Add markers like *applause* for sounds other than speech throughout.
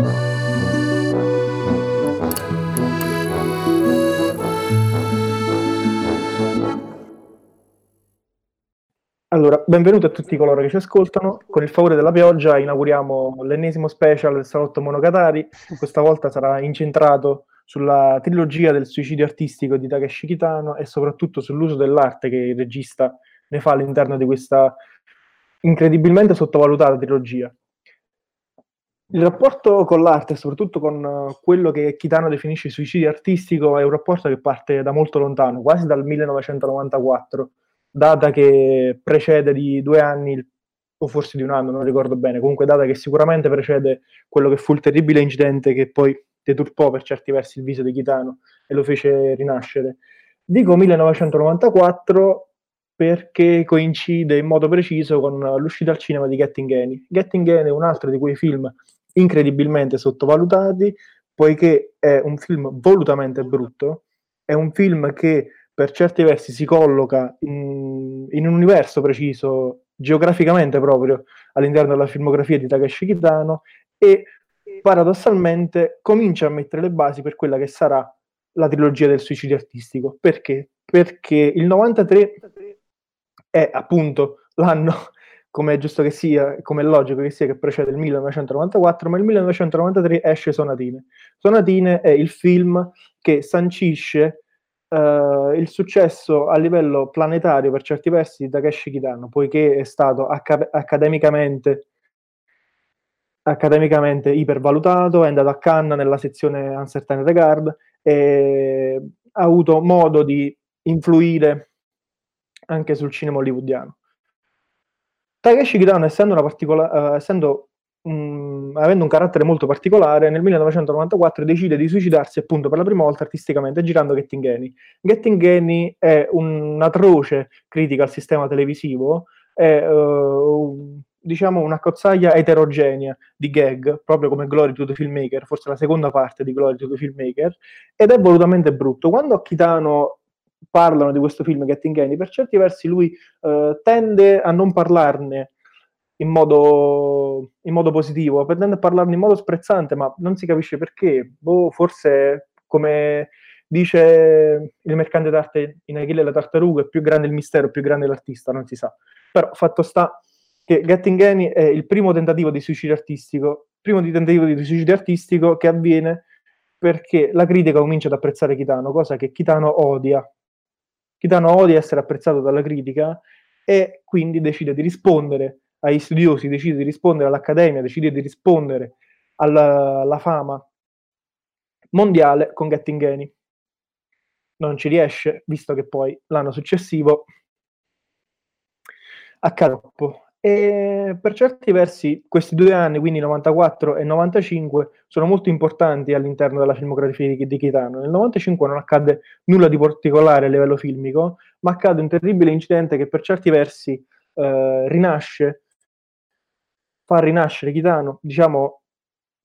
Allora, benvenuti a tutti coloro che ci ascoltano. Con il favore della pioggia inauguriamo l'ennesimo special del Salotto Monogatari. Questa volta sarà incentrato sulla trilogia del suicidio artistico di Takeshi Kitano e soprattutto sull'uso dell'arte che il regista ne fa all'interno di questa incredibilmente sottovalutata trilogia. Il rapporto con l'arte, soprattutto con quello che Kitano definisce suicidio artistico, è un rapporto che parte da molto lontano, quasi dal 1994 data che precede di due anni, o forse di un anno, non ricordo bene, comunque data che sicuramente precede quello che fu il terribile incidente che poi deturpò per certi versi il viso di Kitano e lo fece rinascere. Dico 1994 perché coincide in modo preciso con l'uscita al cinema di Getting Any. Getting Any è un altro di quei film incredibilmente sottovalutati, poiché è un film volutamente brutto, è un film che per certi versi si colloca in, in, un universo preciso, geograficamente proprio, all'interno della filmografia di Takeshi Kitano e paradossalmente comincia a mettere le basi per quella che sarà la trilogia del suicidio artistico. Perché? Perché il 93 è appunto l'anno, come è giusto che sia, come è logico che sia, che precede il 1994, ma il 1993 esce Sonatine. Sonatine è il film che sancisce Uh, il successo a livello planetario per certi versi di Takeshi Kitano, poiché è stato acca- accademicamente, accademicamente ipervalutato, è andato a Cannes nella sezione Uncertain Regard e ha avuto modo di influire anche sul cinema hollywoodiano. Takeshi Kitano, essendo, una particola- uh, essendo mh, avendo un carattere molto particolare, nel 1994 decide di suicidarsi appunto per la prima volta artisticamente girando Getting Any. Getting Any è un'atroce critica al sistema televisivo, è uh, diciamo una cozzaglia eterogenea di gag, proprio come Glory to the Filmmaker, forse la seconda parte di Glory to the Filmmaker, ed è volutamente brutto. Quando a Kitano parlano di questo film Getting Any, per certi versi lui uh, tende a non parlarne in modo, in modo positivo, tende a parlarne in modo sprezzante, ma non si capisce perché. Boh, forse come dice il mercante d'arte in Achille la tartaruga, è più grande il mistero, più grande l'artista, non si sa. Però fatto sta che Getting Any è il primo tentativo di suicidio artistico, primo di tentativo di suicidio artistico che avviene perché la critica comincia ad apprezzare Kitano, cosa che Kitano odia. Kitano odia essere apprezzato dalla critica e quindi decide di rispondere agli studiosi, decide di rispondere all'accademia, decide di rispondere alla, alla fama mondiale con Getting Any. Non ci riesce, visto che poi l'anno successivo accade. E per certi versi questi due anni, quindi 94 e 95, sono molto importanti all'interno della filmografia di, di Kitano. Nel 95 non accade nulla di particolare a livello filmico, ma accade un terribile incidente che per certi versi eh, rinasce far rinascere Kitano, diciamo,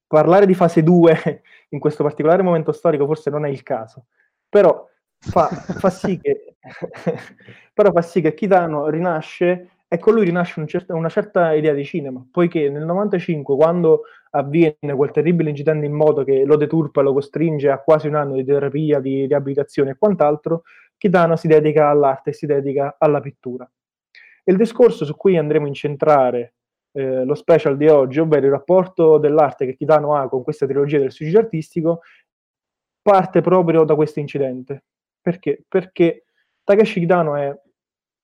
parlare di fase 2 *laughs* in questo particolare momento storico forse non è il caso, però fa, fa, sì, che, *laughs* però fa sì che Kitano rinasce e con lui rinasce un certa, una certa idea di cinema, poiché nel 95, quando avviene quel terribile incidente in moto che lo deturpa e lo costringe a quasi un anno di terapia, di riabilitazione e quant'altro, Kitano si dedica all'arte e si dedica alla pittura. Il discorso su cui andremo a incentrare eh, lo special di oggi, ovvero il rapporto dell'arte che Kitano ha con questa trilogia del suicidio artistico, parte proprio da questo incidente. Perché? Perché Takeshi Kitano è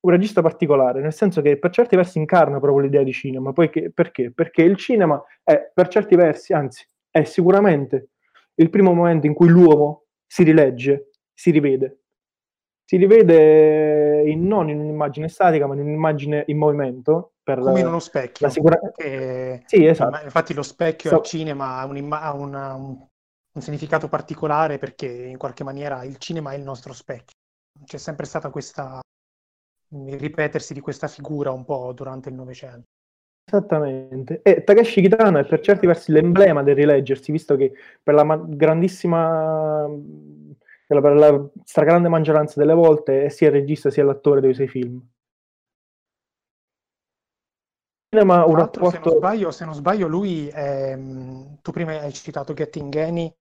un regista particolare, nel senso che per certi versi incarna proprio l'idea di cinema. Poi che, perché? Perché il cinema è per certi versi, anzi, è sicuramente il primo momento in cui l'uomo si rilegge, si rivede. Si rivede in, non in un'immagine statica, ma in un'immagine in movimento, per come in uno specchio. Sicura... E... Sì, esatto. Infatti lo specchio so... al cinema ha, ha una, un, un, significato particolare perché in qualche maniera il cinema è il nostro specchio. C'è sempre stata questa il ripetersi di questa figura un po' durante il Novecento. Esattamente. E Takeshi Kitano è per certi versi l'emblema del rileggersi, visto che per la ma- grandissima per la stragrande maggioranza delle volte è sia il regista sia l'attore dei suoi film. cinema un rapporto... Se non, sbaglio, se non sbaglio, lui, è... tu prima hai citato Getting Any,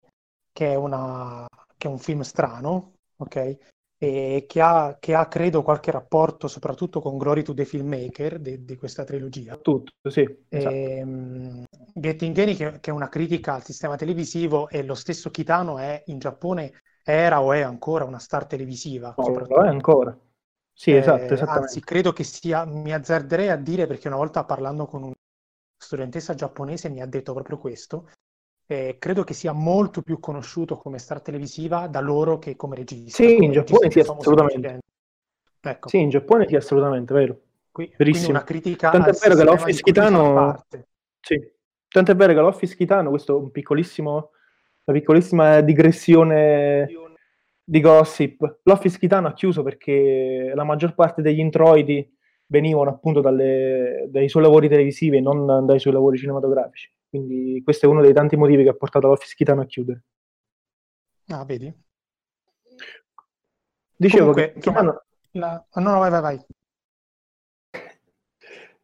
che è, una... che è un film strano, ok? E che ha, che ha, credo, qualche rapporto soprattutto con Glory to the Filmmaker di, di questa trilogia. Tutto, sì. Esatto. E, um, Getting Any, che, che, è una critica al sistema televisivo, e lo stesso Kitano è in Giappone, era o è ancora una star televisiva. No, lo è ancora. Sì, esatto, eh, Anzi, credo che sia, mi azzarderei a dire, perché una volta parlando con una studentessa giapponese mi ha detto proprio questo, eh, credo che sia molto più conosciuto come star televisiva da loro che come regista. Sì, come in Giappone sì, assolutamente. Ecco. Sì, in Giappone sì, assolutamente, vero. Qui, Verissimo. una critica Tanto è vero che l'Office Kitano... Sì. Tanto è vero che l'Office Kitano, questo è un piccolissimo, una piccolissima digressione di gossip. L'Office Kitano ha chiuso perché la maggior parte degli introiti venivano appunto dalle, dai suoi lavori televisivi e non dai suoi lavori cinematografici. Quindi questo è uno dei tanti motivi che ha portato l'Office Kitano a chiudere. Ah, vedi? Dicevo Comunque, che Kitano... la... no, no, vai, vai, vai.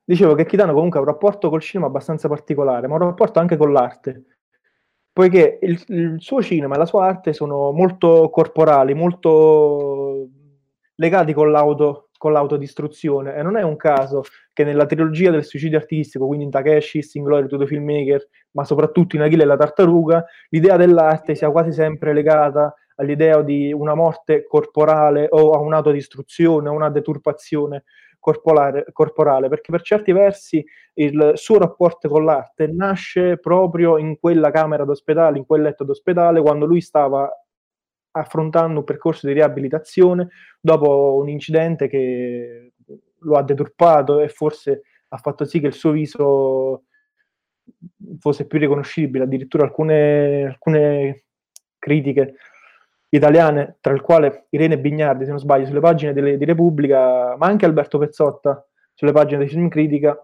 Dicevo che Kitano comunque ha un rapporto col cinema abbastanza particolare, ma un rapporto anche con l'arte poiché il, il, suo cinema e la sua arte sono molto corporali, molto legati con, l'auto, con l'autodistruzione. E non è un caso che nella trilogia del suicidio artistico, quindi in Takeshi, to the Filmmaker, ma soprattutto in Achille e la tartaruga, l'idea dell'arte sia quasi sempre legata all'idea di una morte corporale o a un'autodistruzione, a una deturpazione corporale, corporale, perché per certi versi il suo rapporto con l'arte nasce proprio in quella camera d'ospedale, in quel letto d'ospedale, quando lui stava affrontando un percorso di riabilitazione dopo un incidente che lo ha deturpato e forse ha fatto sì che il suo viso fosse più riconoscibile, addirittura alcune, alcune critiche italiane, tra il quale Irene Bignardi, se non sbaglio, sulle pagine delle, di Repubblica, ma anche Alberto Pezzotta sulle pagine di Film Critica,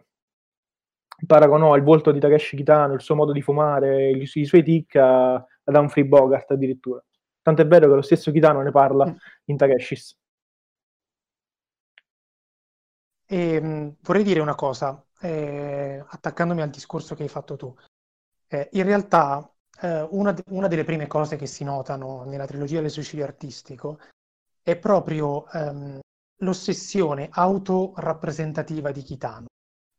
paragonò il volto di Takeshi Kitano, il suo modo di fumare, i, i suoi tic ad Humphrey Bogart addirittura. Tanto è vero che lo stesso Kitano ne parla mm. in Takeshis. E, ehm, vorrei dire una cosa, eh, attaccandomi al discorso che hai fatto tu. Eh, in realtà eh, una, una, delle prime cose che si notano nella trilogia del suicidio artistico è proprio ehm, l'ossessione autorappresentativa di Kitano.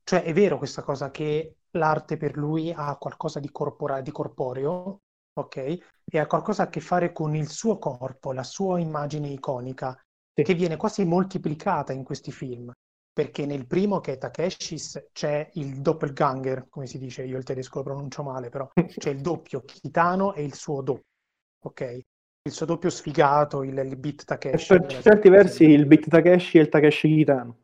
Cioè è vero questa cosa che l'arte per lui ha qualcosa di, corpora- di corporeo, ok? E ha qualcosa a che fare con il suo corpo, la sua immagine iconica, sì. che viene quasi moltiplicata in questi film perché nel primo che è Takeshis c'è il doppelganger, come si dice, io il tedesco lo pronuncio male, però *laughs* c'è il doppio Kitano e il suo doppio, ok? Il suo doppio sfigato, il, il Beat Takeshi. per certi versi il Beat Takeshi e il Takeshi Kitano.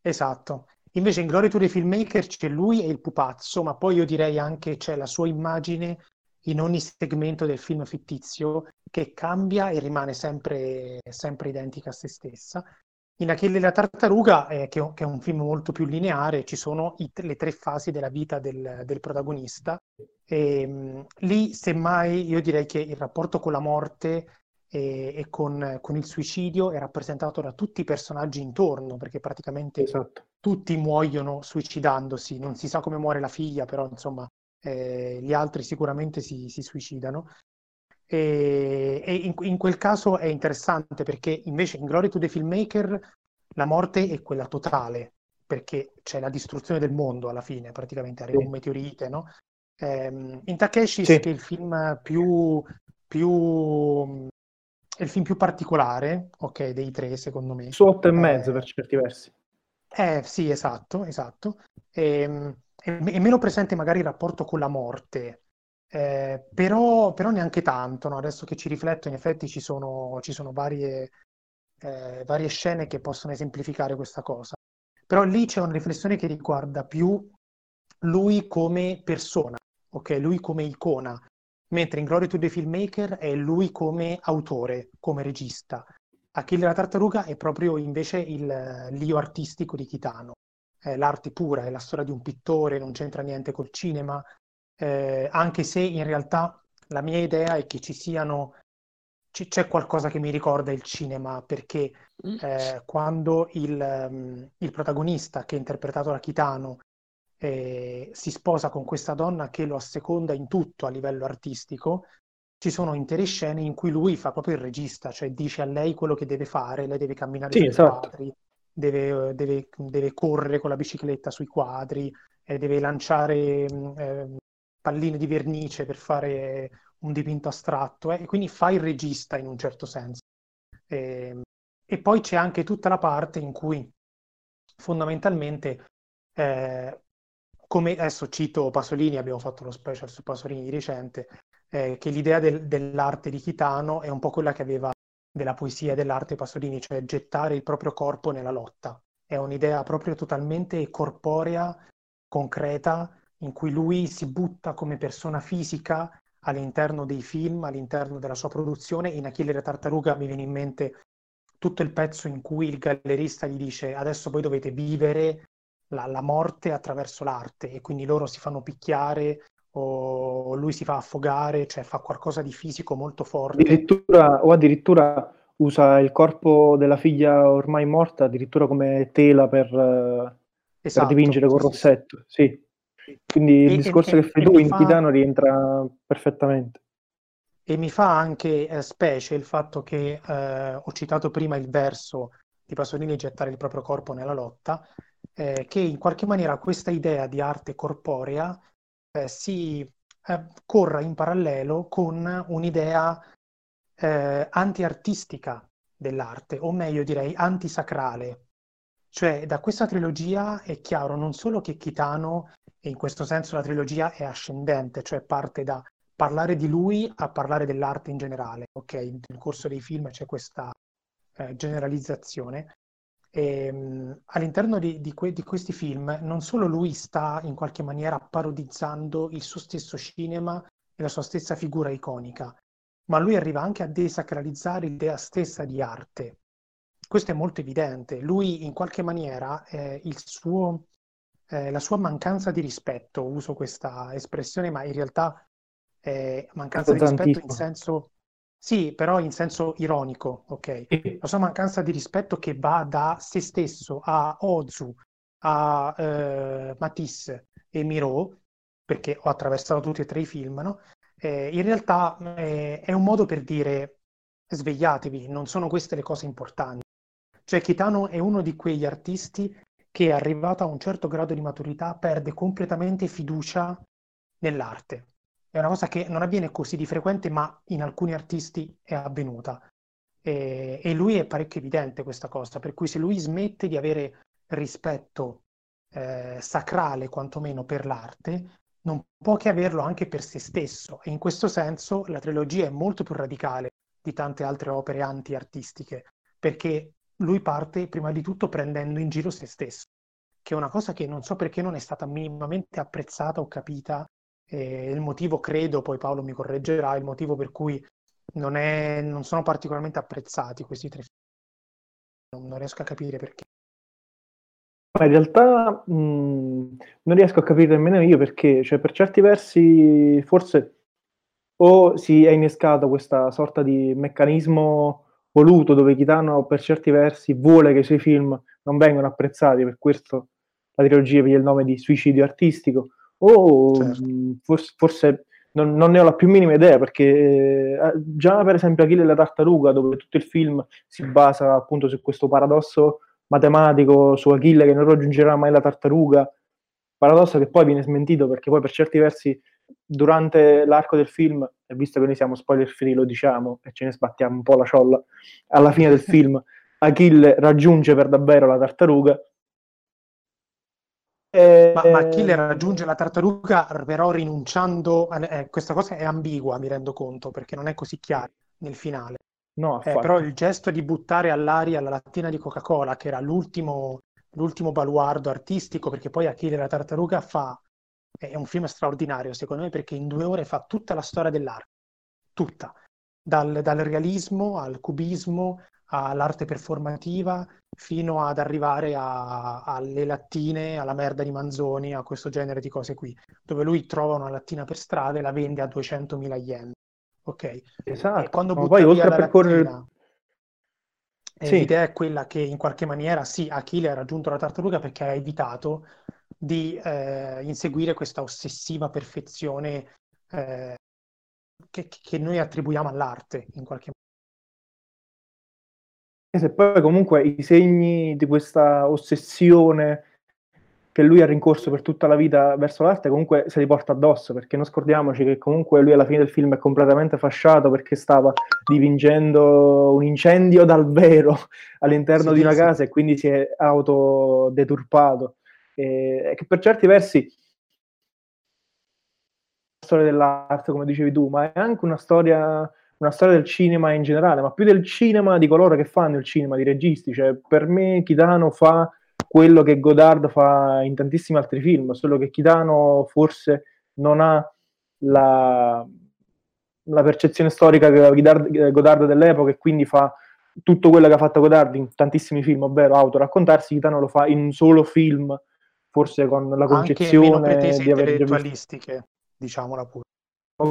Esatto. Invece in Glory to the Filmmaker c'è lui e il pupazzo, ma poi io direi anche c'è la sua immagine in ogni segmento del film fittizio che cambia e rimane sempre, sempre identica a se stessa in Achille la tartaruga, eh, che, che, è un film molto più lineare, ci sono i, le tre fasi della vita del, del protagonista. E, mh, lì, semmai, io direi che il rapporto con la morte e, e con, con, il suicidio è rappresentato da tutti i personaggi intorno, perché praticamente esatto. tutti muoiono suicidandosi. Non si sa come muore la figlia, però insomma, eh, gli altri sicuramente si, si suicidano. E, e in, in, quel caso è interessante perché invece in Glory to the Filmmaker la morte è quella totale, perché c'è la distruzione del mondo alla fine, praticamente arriva sì. un meteorite, no? Ehm, in Takeshi sì. che è il film più, più è il film più particolare, ok, dei tre secondo me. Su otto e mezzo eh, per certi versi. Eh sì, esatto, esatto. E, ehm, è, è meno presente magari il rapporto con la morte, eh, però, però, neanche tanto, no? adesso che ci rifletto, in effetti ci sono, ci sono varie, eh, varie, scene che possono esemplificare questa cosa. Però lì c'è una riflessione che riguarda più lui come persona, ok? Lui come icona, mentre in Glory to the Filmmaker è lui come autore, come regista. Achille la tartaruga è proprio invece il, l'io artistico di Kitano. È l'arte pura, è la storia di un pittore, non c'entra niente col cinema, eh, anche se in realtà la mia idea è che ci siano c- c'è qualcosa che mi ricorda il cinema perché mm. eh, quando il, um, il, protagonista che è interpretato da Kitano eh, si sposa con questa donna che lo asseconda in tutto a livello artistico, ci sono intere scene in cui lui fa proprio il regista, cioè dice a lei quello che deve fare, lei deve camminare sì, sui esatto. quadri, deve, deve, deve, correre con la bicicletta sui quadri, eh, deve lanciare eh, palline di vernice per fare un dipinto astratto, eh, e quindi fa il regista in un certo senso. E, ehm, e poi c'è anche tutta la parte in cui fondamentalmente eh, come adesso cito Pasolini, abbiamo fatto lo special su Pasolini di recente, eh, che l'idea del, dell'arte di Chitano è un po' quella che aveva della poesia dell'arte Pasolini, cioè gettare il proprio corpo nella lotta. È un'idea proprio totalmente corporea, concreta, in cui lui si butta come persona fisica all'interno dei film, all'interno della sua produzione. In Achille la tartaruga mi viene in mente tutto il pezzo in cui il gallerista gli dice adesso voi dovete vivere la, la morte attraverso l'arte e quindi loro si fanno picchiare o lui si fa affogare, cioè fa qualcosa di fisico molto forte. Addirittura, o addirittura usa il corpo della figlia ormai morta addirittura come tela per, esatto, per dipingere con sì, rossetto. Sì. sì. Quindi e, il discorso e, che fai tu in fa... Titano rientra perfettamente. E mi fa anche eh, specie il fatto che eh, ho citato prima il verso di Pasolini gettare il proprio corpo nella lotta, eh, che in qualche maniera questa idea di arte corporea eh, si eh, corra in parallelo con un'idea eh, anti-artistica dell'arte, o meglio direi antisacrale. Cioè, da questa trilogia è chiaro non solo che Chitano, e in questo senso la trilogia è ascendente, cioè parte da parlare di lui a parlare dell'arte in generale. Ok, nel corso dei film c'è questa eh, generalizzazione, ehm, all'interno di, di, que- di, questi film non solo lui sta in qualche maniera parodizzando il suo stesso cinema e la sua stessa figura iconica, ma lui arriva anche a desacralizzare l'idea stessa di arte. Questo è molto evidente. Lui in qualche maniera eh, suo, eh, la sua mancanza di rispetto, uso questa espressione, ma in realtà è mancanza di rispetto in senso sì, però in senso ironico, ok? La sua mancanza di rispetto che va da se stesso a Ozu, a eh, Matisse e Miro, perché ho attraversato tutti e tre i film, no? Eh, in realtà eh, è un modo per dire svegliatevi, non sono queste le cose importanti. Cioè Kitano è uno di quegli artisti che arrivato a un certo grado di maturità perde completamente fiducia nell'arte è una cosa che non avviene così di frequente, ma in alcuni artisti è avvenuta. E, e lui è parecchio evidente questa cosa, per cui se lui smette di avere rispetto eh, sacrale, quantomeno per l'arte, non può che averlo anche per se stesso. E in questo senso la trilogia è molto più radicale di tante altre opere anti-artistiche, perché lui parte prima di tutto prendendo in giro se stesso, che è una cosa che non so perché non è stata minimamente apprezzata o capita e il motivo, credo, poi Paolo mi correggerà, il motivo per cui non, è, non sono particolarmente apprezzati questi tre film. Non, riesco a capire perché. in realtà mh, non riesco a capire nemmeno io perché, cioè per certi versi forse o si è innescato questa sorta di meccanismo voluto dove Kitano per certi versi vuole che i suoi film non vengano apprezzati, per questo la trilogia prende il nome di suicidio artistico, o certo. forse, forse non, non, ne ho la più minima idea perché eh, già per esempio Achille e la tartaruga dove tutto il film si basa appunto su questo paradosso matematico su Achille che non raggiungerà mai la tartaruga paradosso che poi viene smentito perché poi per certi versi durante l'arco del film e visto che noi siamo spoiler free lo diciamo e ce ne sbattiamo un po' la ciolla alla fine del film *laughs* Achille raggiunge per davvero la tartaruga eh, ma, ma Achille raggiunge la tartaruga però rinunciando, a, eh, questa cosa è ambigua mi rendo conto perché non è così chiaro nel finale. No, eh, però il gesto di buttare all'aria la lattina di Coca-Cola, che era l'ultimo, l'ultimo baluardo artistico, perché poi Achille la tartaruga fa, è un film straordinario secondo me perché in due ore fa tutta la storia dell'arte, tutta, dal, dal realismo al cubismo all'arte performativa fino ad arrivare a, alle lattine, alla merda di Manzoni, a questo genere di cose qui, dove lui trova una lattina per strada e la vende a 200.000 yen. Ok? Esatto. E quando butta poi, via la percorrere... lattina, sì. l'idea è quella che in qualche maniera sì, Achille ha raggiunto la tartaruga perché ha evitato di eh, inseguire questa ossessiva perfezione eh, che, che, noi attribuiamo all'arte in qualche modo. E se poi comunque i segni di questa ossessione che lui ha rincorso per tutta la vita verso l'arte, comunque se li porta addosso, perché non scordiamoci che comunque lui alla fine del film è completamente fasciato perché stava dipingendo un incendio dal vero *laughs* all'interno sì, di una sì. casa e quindi si è autodeturpato. E, che per certi versi la storia dell'arte, come dicevi tu, ma è anche una storia una storia del cinema in generale, ma più del cinema di coloro che fanno il cinema, di registi. Cioè, per me Kitano fa quello che Godard fa in tantissimi altri film, solo che Kitano forse non ha la, la percezione storica che aveva Godard dell'epoca e quindi fa tutto quello che ha fatto Godard in tantissimi film, ovvero autoraccontarsi, Kitano lo fa in un solo film, forse con la concezione di aver intellettualistiche, diciamola pure.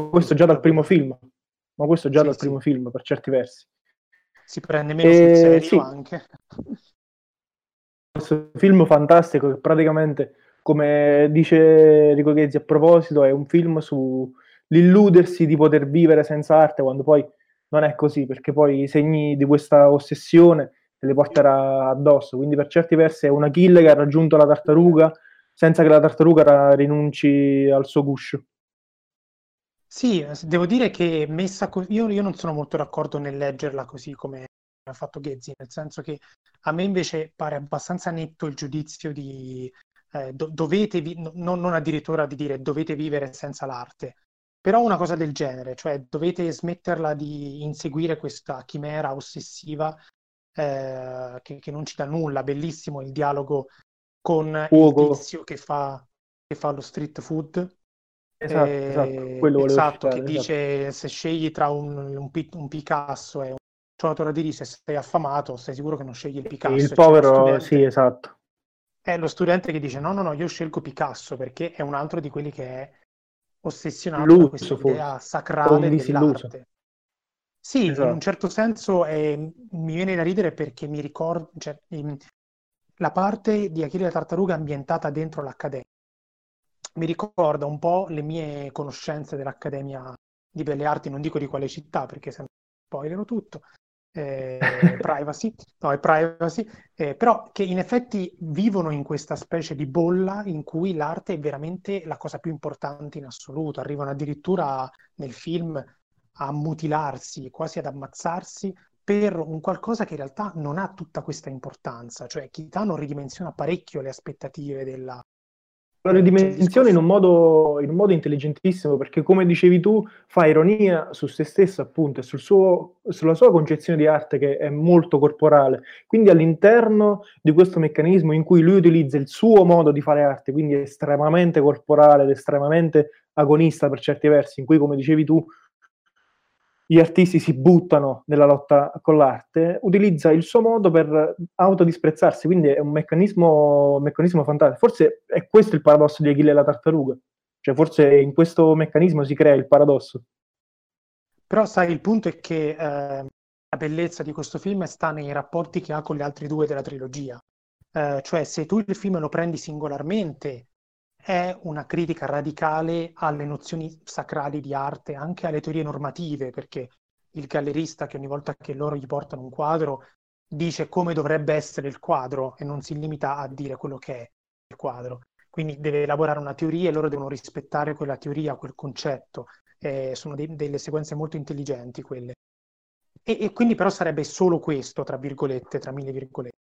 Questo già dal primo film, ma questo già sì, dal sì. primo film per certi versi. Si prende meno e... sul serio sì. anche questo film fantastico che praticamente, come dice Rico Ghezzi a proposito, è un film sull'illudersi di poter vivere senza arte quando poi non è così, perché poi i segni di questa ossessione te li porterà addosso. Quindi per certi versi è una kill che ha raggiunto la tartaruga senza che la tartaruga rinunci al suo guscio. Sì, devo dire che messa così, io, io non sono molto d'accordo nel leggerla così come ha fatto Ghezzi, nel senso che a me invece pare abbastanza netto il giudizio di eh, do- dovete, vi- no, non addirittura di dire dovete vivere senza l'arte, però una cosa del genere, cioè dovete smetterla di inseguire questa chimera ossessiva eh, che, che, non ci dà nulla, bellissimo il dialogo con Ugo. il tizio che fa, che fa lo street food. Esatto, eh, esatto, esatto che esatto. dice se scegli tra un, un, un Picasso e un suonatore di riso e sei affamato, sei sicuro che non scegli il Picasso. Il povero, sì, esatto. È lo studente che dice no, no, no, io scelgo Picasso perché è un altro di quelli che è ossessionato Lusso, da questa idea sacrale dell'arte. Sì, esatto. in un esatto. certo senso è, mi viene da ridere perché mi ricordo cioè, la parte di Achille la tartaruga ambientata dentro l'Accademia. Mi ricorda un po' le mie conoscenze dell'Accademia di Belle Arti, non dico di quale città perché se spoilerò tutto, eh, *laughs* privacy, no, è privacy, eh, però che in effetti vivono in questa specie di bolla in cui l'arte è veramente la cosa più importante in assoluto. Arrivano addirittura nel film a mutilarsi, quasi ad ammazzarsi per un qualcosa che in realtà non ha tutta questa importanza, cioè Kitano ridimensiona parecchio le aspettative della, la ridimensione in un, modo, in un modo intelligentissimo perché come dicevi tu fa ironia su se stesso appunto e sul suo, sulla sua concezione di arte che è molto corporale. Quindi all'interno di questo meccanismo in cui lui utilizza il suo modo di fare arte quindi estremamente corporale ed estremamente agonista per certi versi in cui come dicevi tu gli artisti si buttano nella lotta con l'arte, utilizza il suo modo per autodisprezzarsi, quindi è un meccanismo, meccanismo fantastico. Forse è questo il paradosso di Achille e la tartaruga, cioè forse in questo meccanismo si crea il paradosso. Però sai, il punto è che eh, la bellezza di questo film sta nei rapporti che ha con gli altri due della trilogia. Eh, cioè, se tu il film lo prendi singolarmente, è una critica radicale alle nozioni sacrali di arte, anche alle teorie normative, perché il gallerista che ogni volta che loro gli portano un quadro dice come dovrebbe essere il quadro e non si limita a dire quello che è il quadro. Quindi deve elaborare una teoria e loro devono rispettare quella teoria, quel concetto. Eh, sono de- delle sequenze molto intelligenti quelle. E, e quindi però sarebbe solo questo, tra virgolette, tra mille virgolette.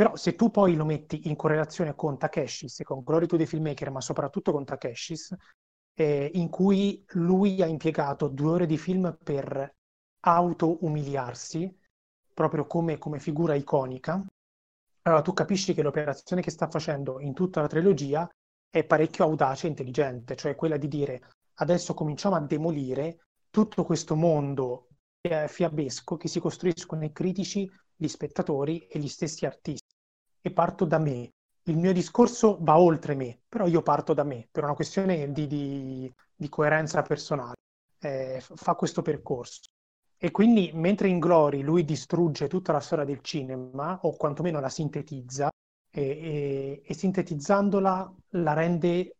Però se tu poi lo metti in correlazione con Takeshis, con Glory to the Filmmaker, ma soprattutto con Takeshis, eh, in cui lui ha impiegato due ore di film per auto-umiliarsi, proprio come, come figura iconica, allora tu capisci che l'operazione che sta facendo in tutta la trilogia è parecchio audace e intelligente, cioè quella di dire adesso cominciamo a demolire tutto questo mondo fiabesco che si costruiscono i critici, gli spettatori e gli stessi artisti e parto da me. Il mio discorso va oltre me, però io parto da me per una questione di, di, di coerenza personale. Eh, fa questo percorso. E quindi, mentre in Glory lui distrugge tutta la storia del cinema, o quantomeno la sintetizza, e, e, e sintetizzandola la rende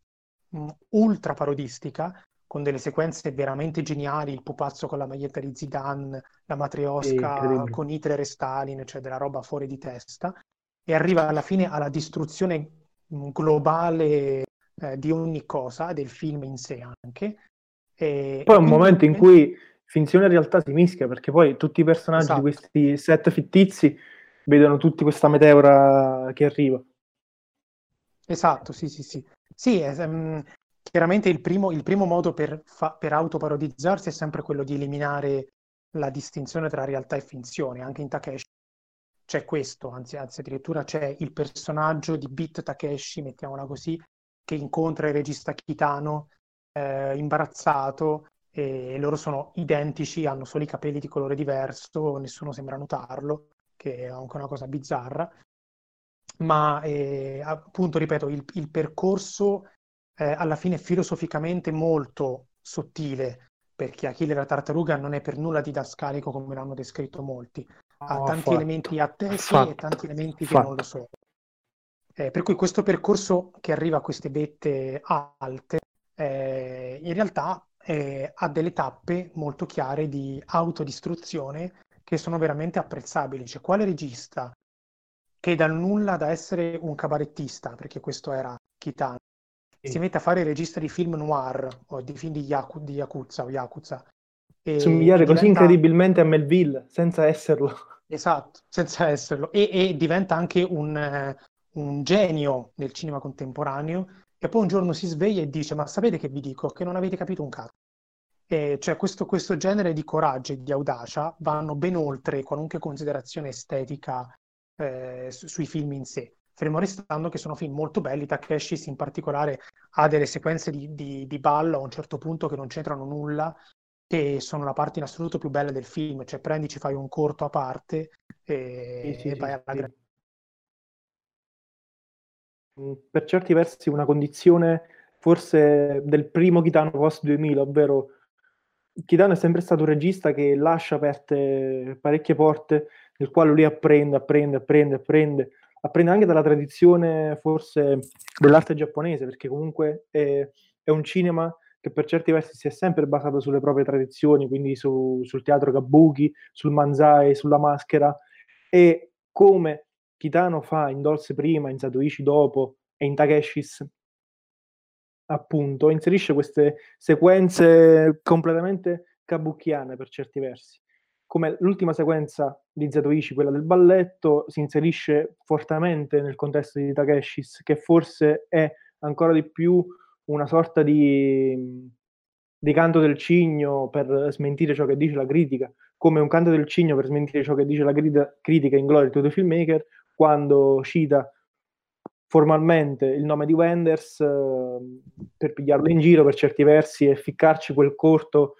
mh, ultra parodistica con delle sequenze veramente geniali, il pupazzo con la maglietta di Zidane, la matriosca con Hitler e Stalin, cioè della roba fuori di testa, e arriva alla fine alla distruzione globale eh, di ogni cosa, del film in sé anche. E poi è un momento in cui finzione e realtà si mischia, perché poi tutti i personaggi esatto. di questi set fittizi vedono tutti questa meteora che arriva. Esatto, sì, sì, sì. Sì, è, um, chiaramente il primo, il primo modo per, fa- per autoparodizzarsi è sempre quello di eliminare la distinzione tra realtà e finzione. Anche in Takeshi c'è questo, anzi, anzi addirittura c'è il personaggio di Beat Takeshi, mettiamola così, che incontra il regista Kitano eh, imbarazzato e loro sono identici, hanno solo i capelli di colore diverso, nessuno sembra notarlo, che è anche una cosa bizzarra. Ma eh, appunto, ripeto, il, il percorso eh, alla fine filosoficamente molto sottile, perché Achille la tartaruga non è per nulla didascalico come l'hanno descritto molti. Ha oh, tanti fatto. elementi attesi e tanti elementi fatto. che non lo sono. Eh, per cui questo percorso che arriva a queste vette alte, eh, in realtà eh, ha delle tappe molto chiare di autodistruzione che sono veramente apprezzabili. Cioè, quale regista che dal nulla da essere un cabarettista, perché questo era Kitano, si mette a fare il regista di film noir o di film di, Yaku, di Yakuza o Yakuza. E Somigliare diventa... così incredibilmente a Melville senza esserlo. Esatto, senza esserlo. E, e diventa anche un, un, genio del cinema contemporaneo e poi un giorno si sveglia e dice ma sapete che vi dico? Che non avete capito un cazzo. E cioè questo, questo genere di coraggio e di audacia vanno ben oltre qualunque considerazione estetica eh, su, sui film in sé fermo restando che sono film molto belli. Takeshi in particolare ha delle sequenze di, di, di ballo a un certo punto che non c'entrano nulla che sono la parte in assoluto più bella del film, cioè prendi, ci fai un corto a parte e, sì, sì, e vai alla grande. Mm, per certi versi una condizione forse del primo Kitano post 2000, ovvero Kitano è sempre stato un regista che lascia aperte parecchie porte, nel quale lui apprende, apprende, apprende, apprende, apprende anche dalla tradizione forse dell'arte giapponese, perché comunque è, è, un cinema che per certi versi si è sempre basato sulle proprie tradizioni, quindi su, sul teatro kabuki, sul manzai, sulla maschera, e come Kitano fa in Dolce prima, in Satoichi dopo e in Takeshis appunto, inserisce queste sequenze completamente kabukiane per certi versi. Come l'ultima sequenza di Zatoichi, quella del balletto, si inserisce fortemente nel contesto di Takeshis, che forse è ancora di più una sorta di, di canto del cigno per smentire ciò che dice la critica, come un canto del cigno per smentire ciò che dice la grida, critica in Glory to the Filmmaker, quando cita formalmente il nome di Wenders eh, per pigliarlo in giro per certi versi e ficcarci quel corto,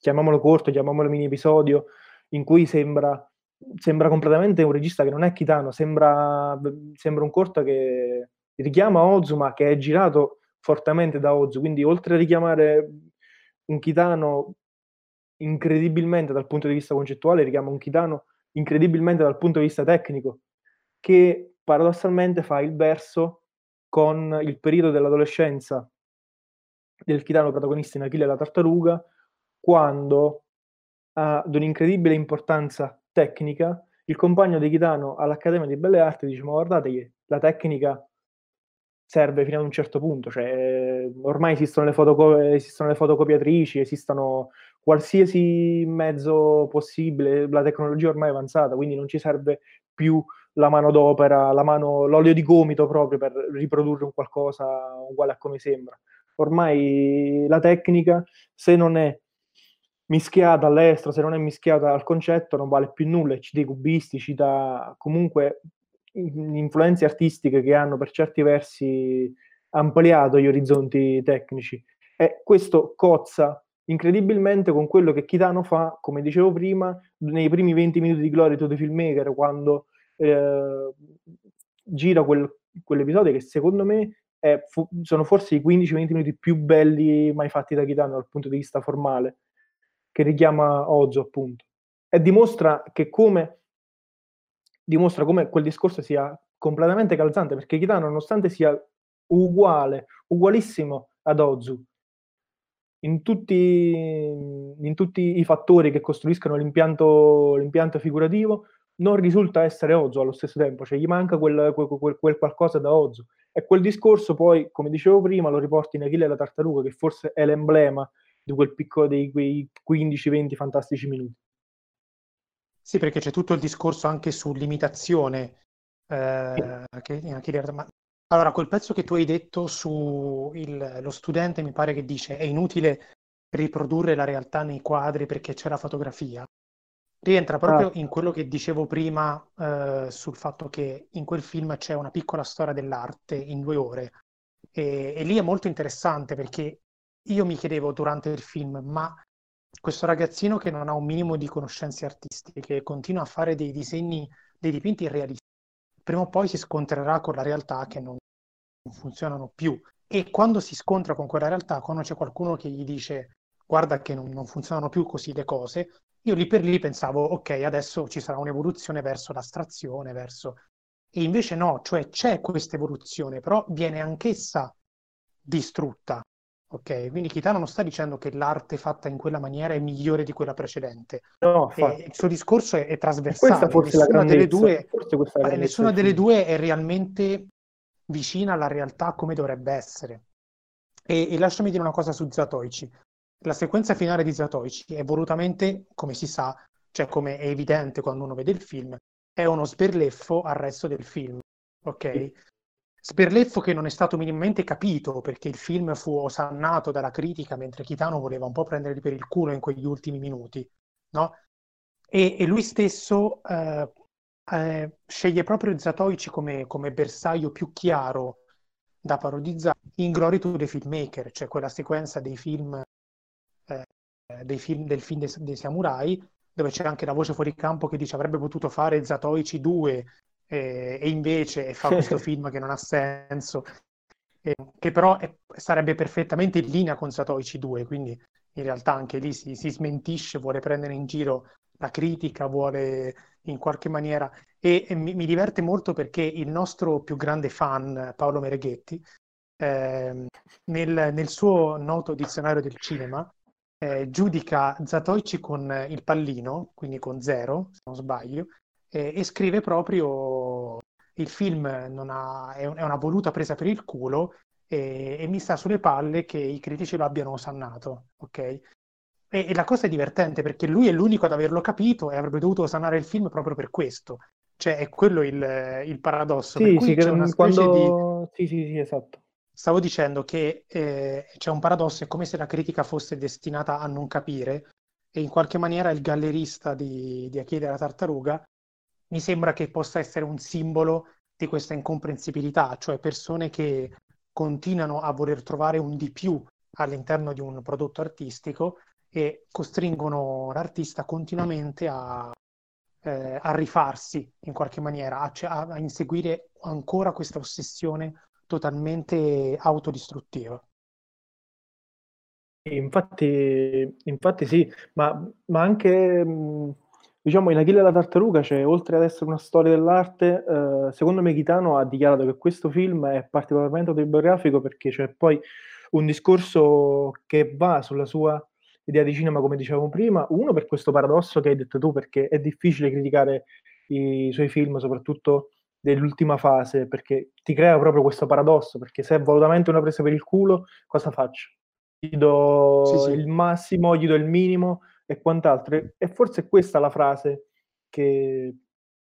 chiamiamolo corto, chiamiamolo mini episodio, in cui sembra, sembra completamente un regista che non è Kitano, sembra, sembra un corto che richiama Ozu, ma che è girato fortemente da Ozu, quindi oltre a richiamare un Kitano incredibilmente dal punto di vista concettuale, richiama un Kitano incredibilmente dal punto di vista tecnico, che paradossalmente fa il verso con il periodo dell'adolescenza del Kitano protagonista in Achille la tartaruga, quando ad un'incredibile importanza tecnica, il compagno di Kitano all'Accademia di Belle Arti dice: Ma guardate la tecnica serve fino ad un certo punto, cioè ormai esistono le, fotoco- esistono le fotocopiatrici, esistono qualsiasi mezzo possibile, la tecnologia ormai è avanzata, quindi non ci serve più la mano d'opera, la mano, l'olio di gomito proprio per riprodurre un qualcosa uguale a come sembra. Ormai la tecnica, se non è mischiata all'estero, se non è mischiata al concetto, non vale più nulla. Cita i cubisti, cita comunque influenze artistiche che hanno per certi versi ampliato gli orizzonti tecnici. E questo cozza incredibilmente con quello che Kitano fa, come dicevo prima, nei primi 20 minuti di Glory to the Filmmaker, quando eh, gira quel, quell'episodio che secondo me è, fu, sono forse i 15-20 minuti più belli mai fatti da Kitano dal punto di vista formale che richiama Ozo, appunto. E dimostra che come dimostra come quel discorso sia completamente calzante, perché Kitano, nonostante sia uguale, ugualissimo ad Ozu, in tutti, in tutti i fattori che costruiscono l'impianto, l'impianto figurativo, non risulta essere Ozu allo stesso tempo, cioè gli manca quel, quel, quel, quel qualcosa da Ozu. E quel discorso poi, come dicevo prima, lo riporti in Achille e la tartaruga, che forse è l'emblema di quel piccolo, dei quei 15-20 fantastici minuti. Sì, perché c'è tutto il discorso anche sull'imitazione. Eh, che, Achille, ma... Allora, quel pezzo che tu hai detto sullo studente mi pare che dice è inutile riprodurre la realtà nei quadri perché c'è la fotografia rientra proprio ah. in quello che dicevo prima eh, sul fatto che in quel film c'è una piccola storia dell'arte in due ore. E, e, lì è molto interessante perché io mi chiedevo durante il film, ma questo ragazzino che non ha un minimo di conoscenze artistiche, che continua a fare dei disegni, dei dipinti irrealistici, prima o poi si scontrerà con la realtà che non funzionano più. E quando si scontra con quella realtà, quando c'è qualcuno che gli dice guarda che non, non funzionano più così le cose, io lì per lì pensavo, ok, adesso ci sarà un'evoluzione verso l'astrazione, verso... E invece no, cioè c'è questa evoluzione, però viene anch'essa distrutta. Ok, quindi Kitano non sta dicendo che l'arte fatta in quella maniera è migliore di quella precedente. No, il suo discorso è, è trasversale. Nessuna, delle due, nessuna delle due è realmente vicina alla realtà come dovrebbe essere. E, e lasciami dire una cosa su Zatoichi la sequenza finale di Zatoichi è volutamente, come si sa, cioè come è evidente quando uno vede il film, è uno sberleffo al resto del film, ok? Sberleffo che non è stato minimamente capito perché il film fu osannato dalla critica mentre Kitano voleva un po' prenderli per il culo in quegli ultimi minuti, no? E, e lui stesso eh, eh, sceglie proprio Zatoichi come, come bersaglio più chiaro da parodizzare in Glory to the Filmmaker, cioè quella sequenza dei film eh, film, del film dei, dei, samurai, dove c'è anche la voce fuori campo che dice avrebbe potuto fare Zatoichi 2 eh, e invece fa questo *laughs* film che non ha senso, eh, che però è, sarebbe perfettamente in linea con Zatoichi 2, quindi in realtà anche lì si, si smentisce, vuole prendere in giro la critica, vuole in qualche maniera... E, e mi, mi, diverte molto perché il nostro più grande fan, Paolo Mereghetti, eh, nel, nel, suo noto dizionario del cinema, eh, giudica Zatoichi con il pallino, quindi con zero, se non sbaglio, eh, e scrive proprio il film ha, è, una voluta presa per il culo e, e, mi sta sulle palle che i critici lo abbiano osannato, ok? E, e, la cosa è divertente perché lui è l'unico ad averlo capito e avrebbe dovuto osannare il film proprio per questo. Cioè, è quello il, il paradosso. Sì, sì, quando... di... sì, sì, sì, esatto Stavo dicendo che eh, c'è un paradosso, è come se la critica fosse destinata a non capire e in qualche maniera il gallerista di, di Achille la tartaruga mi sembra che possa essere un simbolo di questa incomprensibilità, cioè persone che continuano a voler trovare un di più all'interno di un prodotto artistico e costringono l'artista continuamente a, eh, a rifarsi in qualche maniera, a, a, inseguire ancora questa ossessione totalmente autodistruttiva. Infatti, infatti sì, ma, ma anche diciamo in Achille la tartaruga c'è oltre ad essere una storia dell'arte, eh, secondo me Chitano ha dichiarato che questo film è particolarmente autobiografico perché c'è poi un discorso che va sulla sua idea di cinema, come dicevamo prima, uno per questo paradosso che hai detto tu, perché è difficile criticare i suoi film, soprattutto dell'ultima fase, perché ti crea proprio questo paradosso, perché se è volutamente una presa per il culo, cosa faccio? Gli do sì, sì. il massimo, gli do il minimo e quant'altro. E forse è questa la frase che,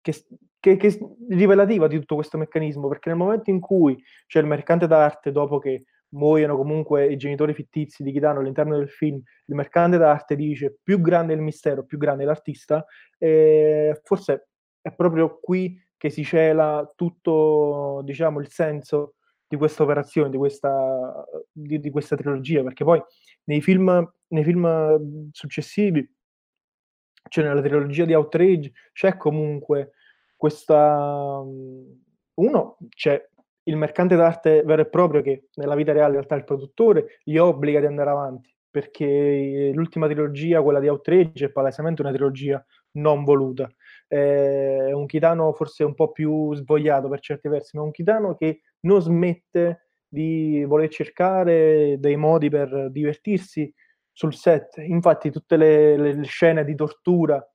che, che, che è rivelativa di tutto questo meccanismo, perché nel momento in cui c'è il mercante d'arte, dopo che muoiono comunque i genitori fittizi di Chitano all'interno del film, il mercante d'arte dice più grande il mistero, più grande l'artista, e forse è proprio qui che si cela tutto, diciamo, il senso di questa operazione, di questa, di, di questa trilogia, perché poi nei film, nei film successivi, cioè nella trilogia di Outrage, c'è comunque questa... Uno, c'è il mercante d'arte vero e proprio che nella vita reale in realtà è il produttore, gli obbliga di andare avanti, perché l'ultima trilogia, quella di Outrage, è palesemente una trilogia non voluta. Eh, un Kitano forse un po' più svogliato per certi versi, ma un Kitano che non smette di voler cercare dei modi per divertirsi sul set. Infatti tutte le, le scene di tortura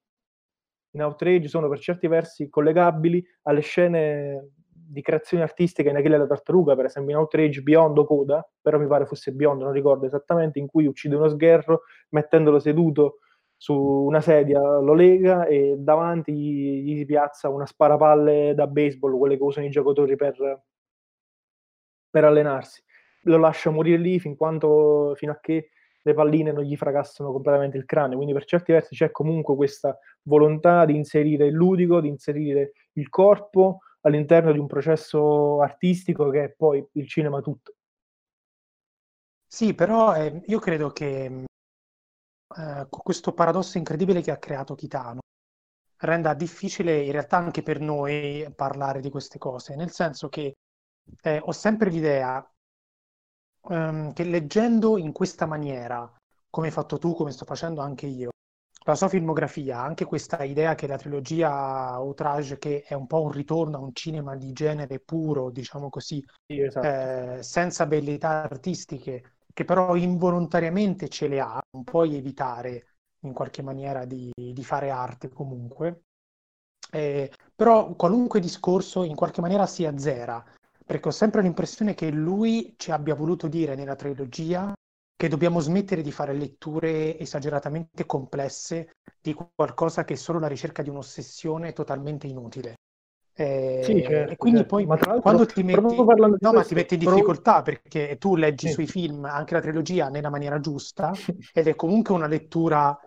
in Outrage sono per certi versi collegabili alle scene di creazione artistica in Achille la tartaruga, per esempio in Outrage Beyond Coda, però mi pare fosse Beyond, non ricordo esattamente, in cui uccide uno sgherro mettendolo seduto su una sedia, lo lega e davanti gli, gli piazza una sparapalle da baseball, quelle che usano i giocatori per, per allenarsi. Lo lascia morire lì fin quanto, fino a che le palline non gli fracassano completamente il cranio. Quindi per certi versi c'è comunque questa volontà di inserire il ludico, di inserire il corpo all'interno di un processo artistico che è poi il cinema tutto. Sì, però eh, io credo che eh, questo paradosso incredibile che ha creato Kitano renda difficile in realtà anche per noi parlare di queste cose, nel senso che eh, ho sempre l'idea um, che leggendo in questa maniera, come hai fatto tu, come sto facendo anche io, la sua filmografia, anche questa idea che la trilogia Outrage, che è un po' un ritorno a un cinema di genere puro, diciamo così, sì, esatto. eh, senza abilità artistiche, che però involontariamente ce le ha, non puoi evitare in qualche maniera di, di fare arte comunque. Eh, però qualunque discorso in qualche maniera si azzera perché ho sempre l'impressione che lui ci abbia voluto dire nella trilogia che dobbiamo smettere di fare letture esageratamente complesse di qualcosa che è solo la ricerca di un'ossessione totalmente inutile. Eh, sì, certo, e quindi certo. poi quando ti metti, no, questo, ma ti metti in difficoltà proprio... perché tu leggi sì. sui film anche la trilogia nella maniera giusta ed è comunque una lettura,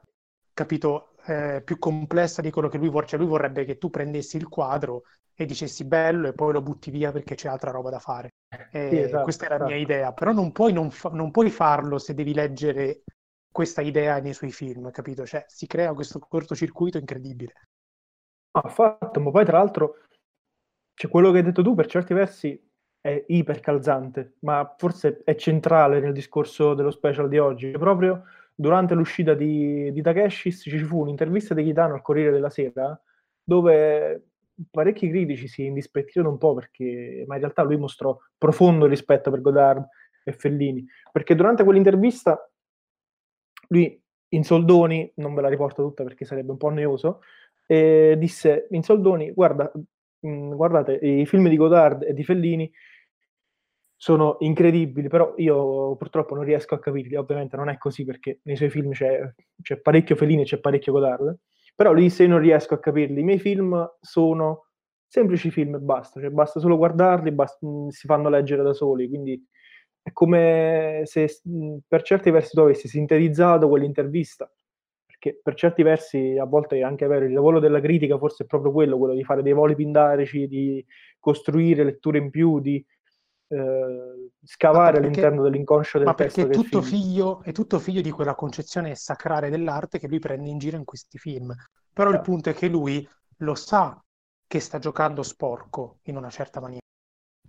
capito, eh, più complessa di quello che lui vorrebbe. Cioè, lui vorrebbe che tu prendessi il quadro e dicessi bello e poi lo butti via perché c'è altra roba da fare. Eh, sì, esatto, questa è la esatto. mia idea, però non puoi, non, fa- non puoi farlo se devi leggere questa idea nei suoi film, capito? Cioè si crea questo cortocircuito incredibile. Ha fatto, ma poi tra l'altro cioè, quello che hai detto tu per certi versi è ipercalzante, ma forse è centrale nel discorso dello special di oggi. Proprio durante l'uscita di, di Takeshi ci fu un'intervista di Kitano al Corriere della Sera dove parecchi critici si indispettirono un po' perché, ma in realtà lui mostrò profondo rispetto per Godard e Fellini, perché durante quell'intervista lui in soldoni, non ve la riporto tutta perché sarebbe un po' noioso, eh, disse in soldoni, guarda, guardate, i film di Godard e di Fellini sono incredibili, però io purtroppo non riesco a capirli, ovviamente non è così perché nei suoi film c'è, c'è parecchio Fellini e c'è parecchio Godard, però lì se non riesco a capirli, i miei film sono semplici film e basta, cioè basta solo guardarli, basta, si fanno leggere da soli, quindi è come se per certi versi tu avessi sintetizzato quell'intervista, perché per certi versi a volte è anche vero, il lavoro della critica forse è proprio quello, quello di fare dei voli pindarici, di costruire letture in più, di eh, scavare perché, all'interno dell'inconscio del ma testo. Ma perché è tutto, figlio, è tutto figlio di quella concezione sacrale dell'arte che lui prende in giro in questi film. Però il punto è che lui lo sa che sta giocando sporco in una certa maniera.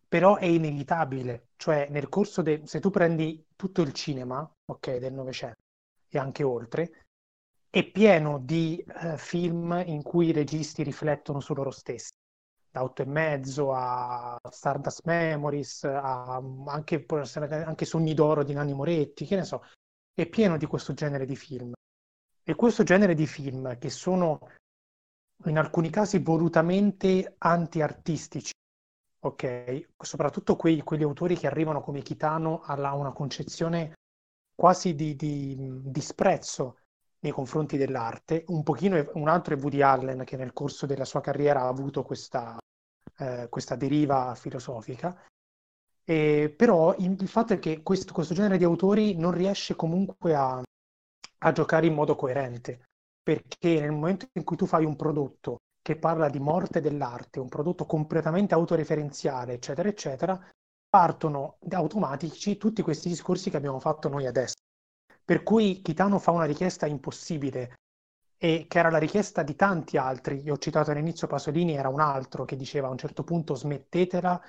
Però è inevitabile, cioè nel corso del... se tu prendi tutto il cinema, ok, del Novecento e anche oltre, è pieno di uh, film in cui i registi riflettono su loro stessi da 8 e mezzo a Stardust Memories, a anche, anche Sogni d'oro di Nanni Moretti, che ne so, è pieno di questo genere di film. E questo genere di film, che sono in alcuni casi volutamente anti-artistici, ok? Soprattutto quei, quegli autori che arrivano come Kitano a una concezione quasi di, di disprezzo nei confronti dell'arte. Un pochino, un altro è Woody Allen che nel corso della sua carriera ha avuto questa, eh, questa deriva filosofica. E, però il, fatto è che questo, questo, genere di autori non riesce comunque a, a giocare in modo coerente, perché nel momento in cui tu fai un prodotto che parla di morte dell'arte, un prodotto completamente autoreferenziale, eccetera, eccetera, partono automatici tutti questi discorsi che abbiamo fatto noi adesso. Per cui Kitano fa una richiesta impossibile e che era la richiesta di tanti altri. Io ho citato all'inizio Pasolini, era un altro che diceva a un certo punto smettetela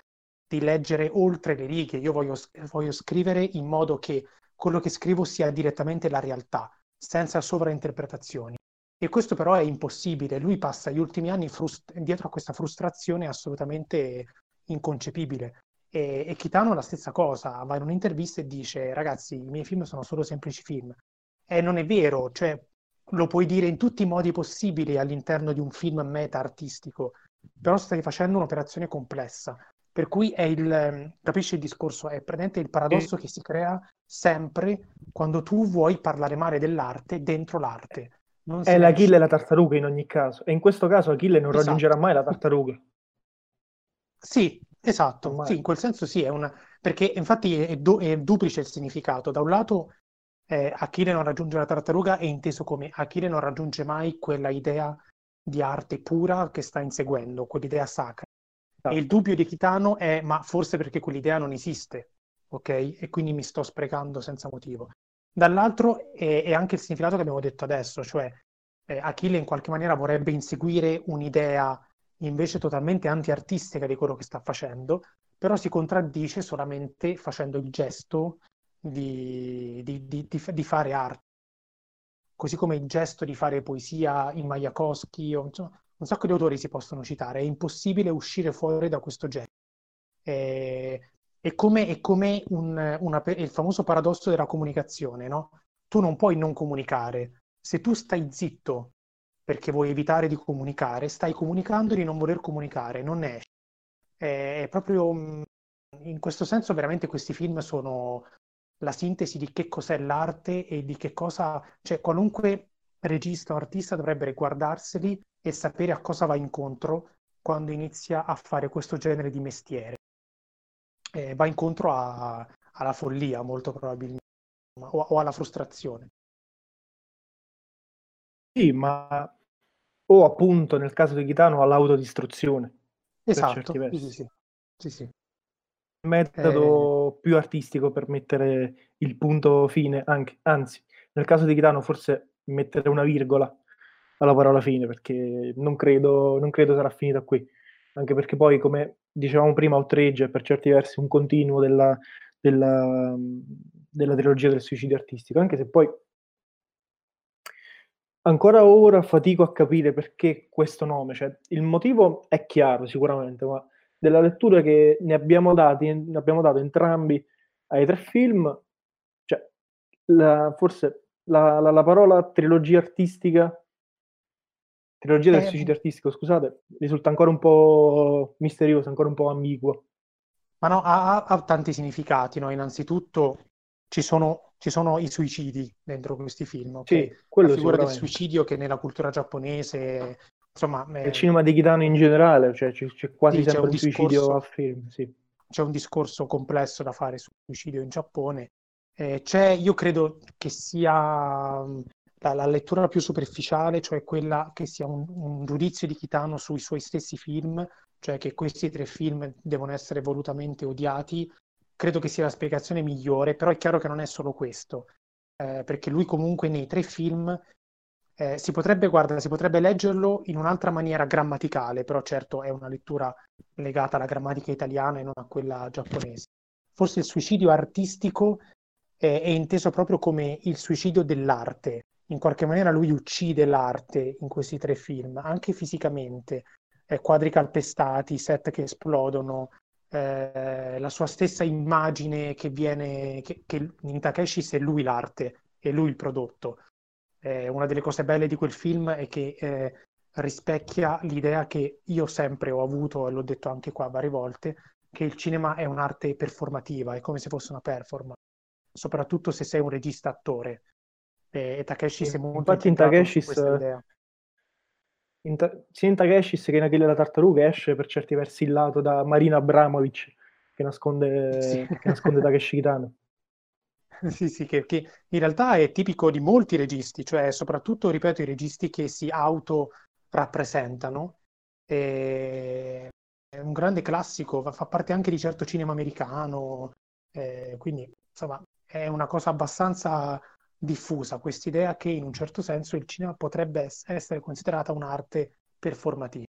di leggere oltre le righe, io voglio, voglio scrivere in modo che quello che scrivo sia direttamente la realtà, senza sovrainterpretazioni. E questo però è impossibile. Lui passa gli ultimi anni frust- dietro a questa frustrazione assolutamente inconcepibile. E, e Kitano la stessa cosa, va in un'intervista e dice ragazzi, i miei film sono solo semplici film. E non è vero, cioè lo puoi dire in tutti i modi possibili all'interno di un film meta artistico, però stai facendo un'operazione complessa. Per cui è il, capisci il discorso? È presente il paradosso che si crea sempre quando tu vuoi parlare male dell'arte dentro l'arte. Non è l'Achille e la tartaruga in ogni caso. E in questo caso Achille non esatto. raggiungerà mai la tartaruga. Sì, esatto. Sì, in quel senso sì, è una... perché infatti è, du- è duplice il significato. Da un lato eh, Achille non raggiunge la tartaruga è inteso come Achille non raggiunge mai quella idea di arte pura che sta inseguendo, quell'idea sacra. Esatto. E il dubbio di Chitano è, ma forse perché quell'idea non esiste, ok? E quindi mi sto sprecando senza motivo. Dall'altro è, è anche il significato che abbiamo detto adesso, cioè eh, Achille in qualche maniera vorrebbe inseguire un'idea invece totalmente anti-artistica di quello che sta facendo, però si contraddice solamente facendo il gesto di, di, di, di, fare arte. Così come il gesto di fare poesia in Majakowski, o, insomma, un sacco di autori si possono citare, è impossibile uscire fuori da questo gesto. È, è come, è come un, una, il famoso paradosso della comunicazione, no? Tu non puoi non comunicare. Se tu stai zitto perché vuoi evitare di comunicare, stai comunicando di non voler comunicare, non ne esci. È proprio in questo senso veramente questi film sono la sintesi di che cos'è l'arte e di che cosa, cioè qualunque regista o artista dovrebbe guardarseli e sapere a cosa va incontro quando inizia a fare questo genere di mestiere. Eh, va incontro a, alla follia molto probabilmente o, o alla frustrazione. Sì, ma o appunto nel caso di Chitano all'autodistruzione. Esatto, sì, sì, sì. sì, metodo eh... più artistico per mettere il punto fine, anche, anzi, nel caso di Chitano forse mettere una virgola alla parola fine, perché non credo, non credo sarà finita qui, anche perché poi, come dicevamo prima, Outrage è per certi versi un continuo della, della, della trilogia del suicidio artistico, anche se poi ancora ora fatico a capire perché questo nome, cioè il motivo è chiaro sicuramente, ma della lettura che ne abbiamo, dati, ne abbiamo dato entrambi ai tre film, cioè, la, forse la, la, la, parola trilogia artistica, trilogia del eh, suicidio artistico, scusate, risulta ancora un po' misteriosa, ancora un po' ambigua. Ma no, ha, ha tanti significati, no? Innanzitutto ci sono, ci sono, i suicidi dentro questi film. Okay? Sì, la figura del suicidio che nella cultura giapponese Insomma, eh, il cinema di Kitano in generale, cioè c'è, c'è quasi sì, sempre c'è un, discorso, suicidio a film. Sì. C'è un discorso complesso da fare sul suicidio in Giappone. Eh, c'è, io credo che sia la, la, lettura più superficiale, cioè quella che sia un, un giudizio di Kitano sui suoi stessi film, cioè che questi tre film devono essere volutamente odiati. Credo che sia la spiegazione migliore, però è chiaro che non è solo questo, eh, perché lui comunque nei tre film eh, si, potrebbe, guarda, si potrebbe leggerlo in un'altra maniera grammaticale, però certo è una lettura legata alla grammatica italiana e non a quella giapponese. Forse il suicidio artistico è, è inteso proprio come il suicidio dell'arte. In qualche maniera lui uccide l'arte in questi tre film, anche fisicamente. Eh, quadri calpestati, set che esplodono, eh, la sua stessa immagine che viene, che, che in Takeshi è lui l'arte, è lui il prodotto eh, una delle cose belle di quel film è che eh, rispecchia l'idea che io sempre ho avuto, e l'ho detto anche qua varie volte, che il cinema è un'arte performativa, è come se fosse una performance, soprattutto se sei un regista attore. E, e Takeshi si è molto Infatti in Takeshi in ta- sia in Takeshi che in Achille la tartaruga esce per certi versi il lato da Marina Abramovic che nasconde, sì. che nasconde Takeshi Kitano. *laughs* Sì, sì, che, che, in realtà è tipico di molti registi, cioè soprattutto, ripeto, i registi che si auto-rappresentano. è un grande classico, fa parte anche di certo cinema americano, eh, quindi insomma è una cosa abbastanza diffusa quest'idea che in un certo senso il cinema potrebbe essere considerata un'arte performativa.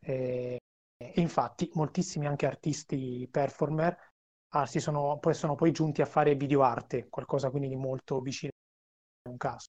E, e infatti moltissimi anche artisti performer ah, sono, poi sono poi giunti a fare videoarte, qualcosa quindi di molto vicino a un caso.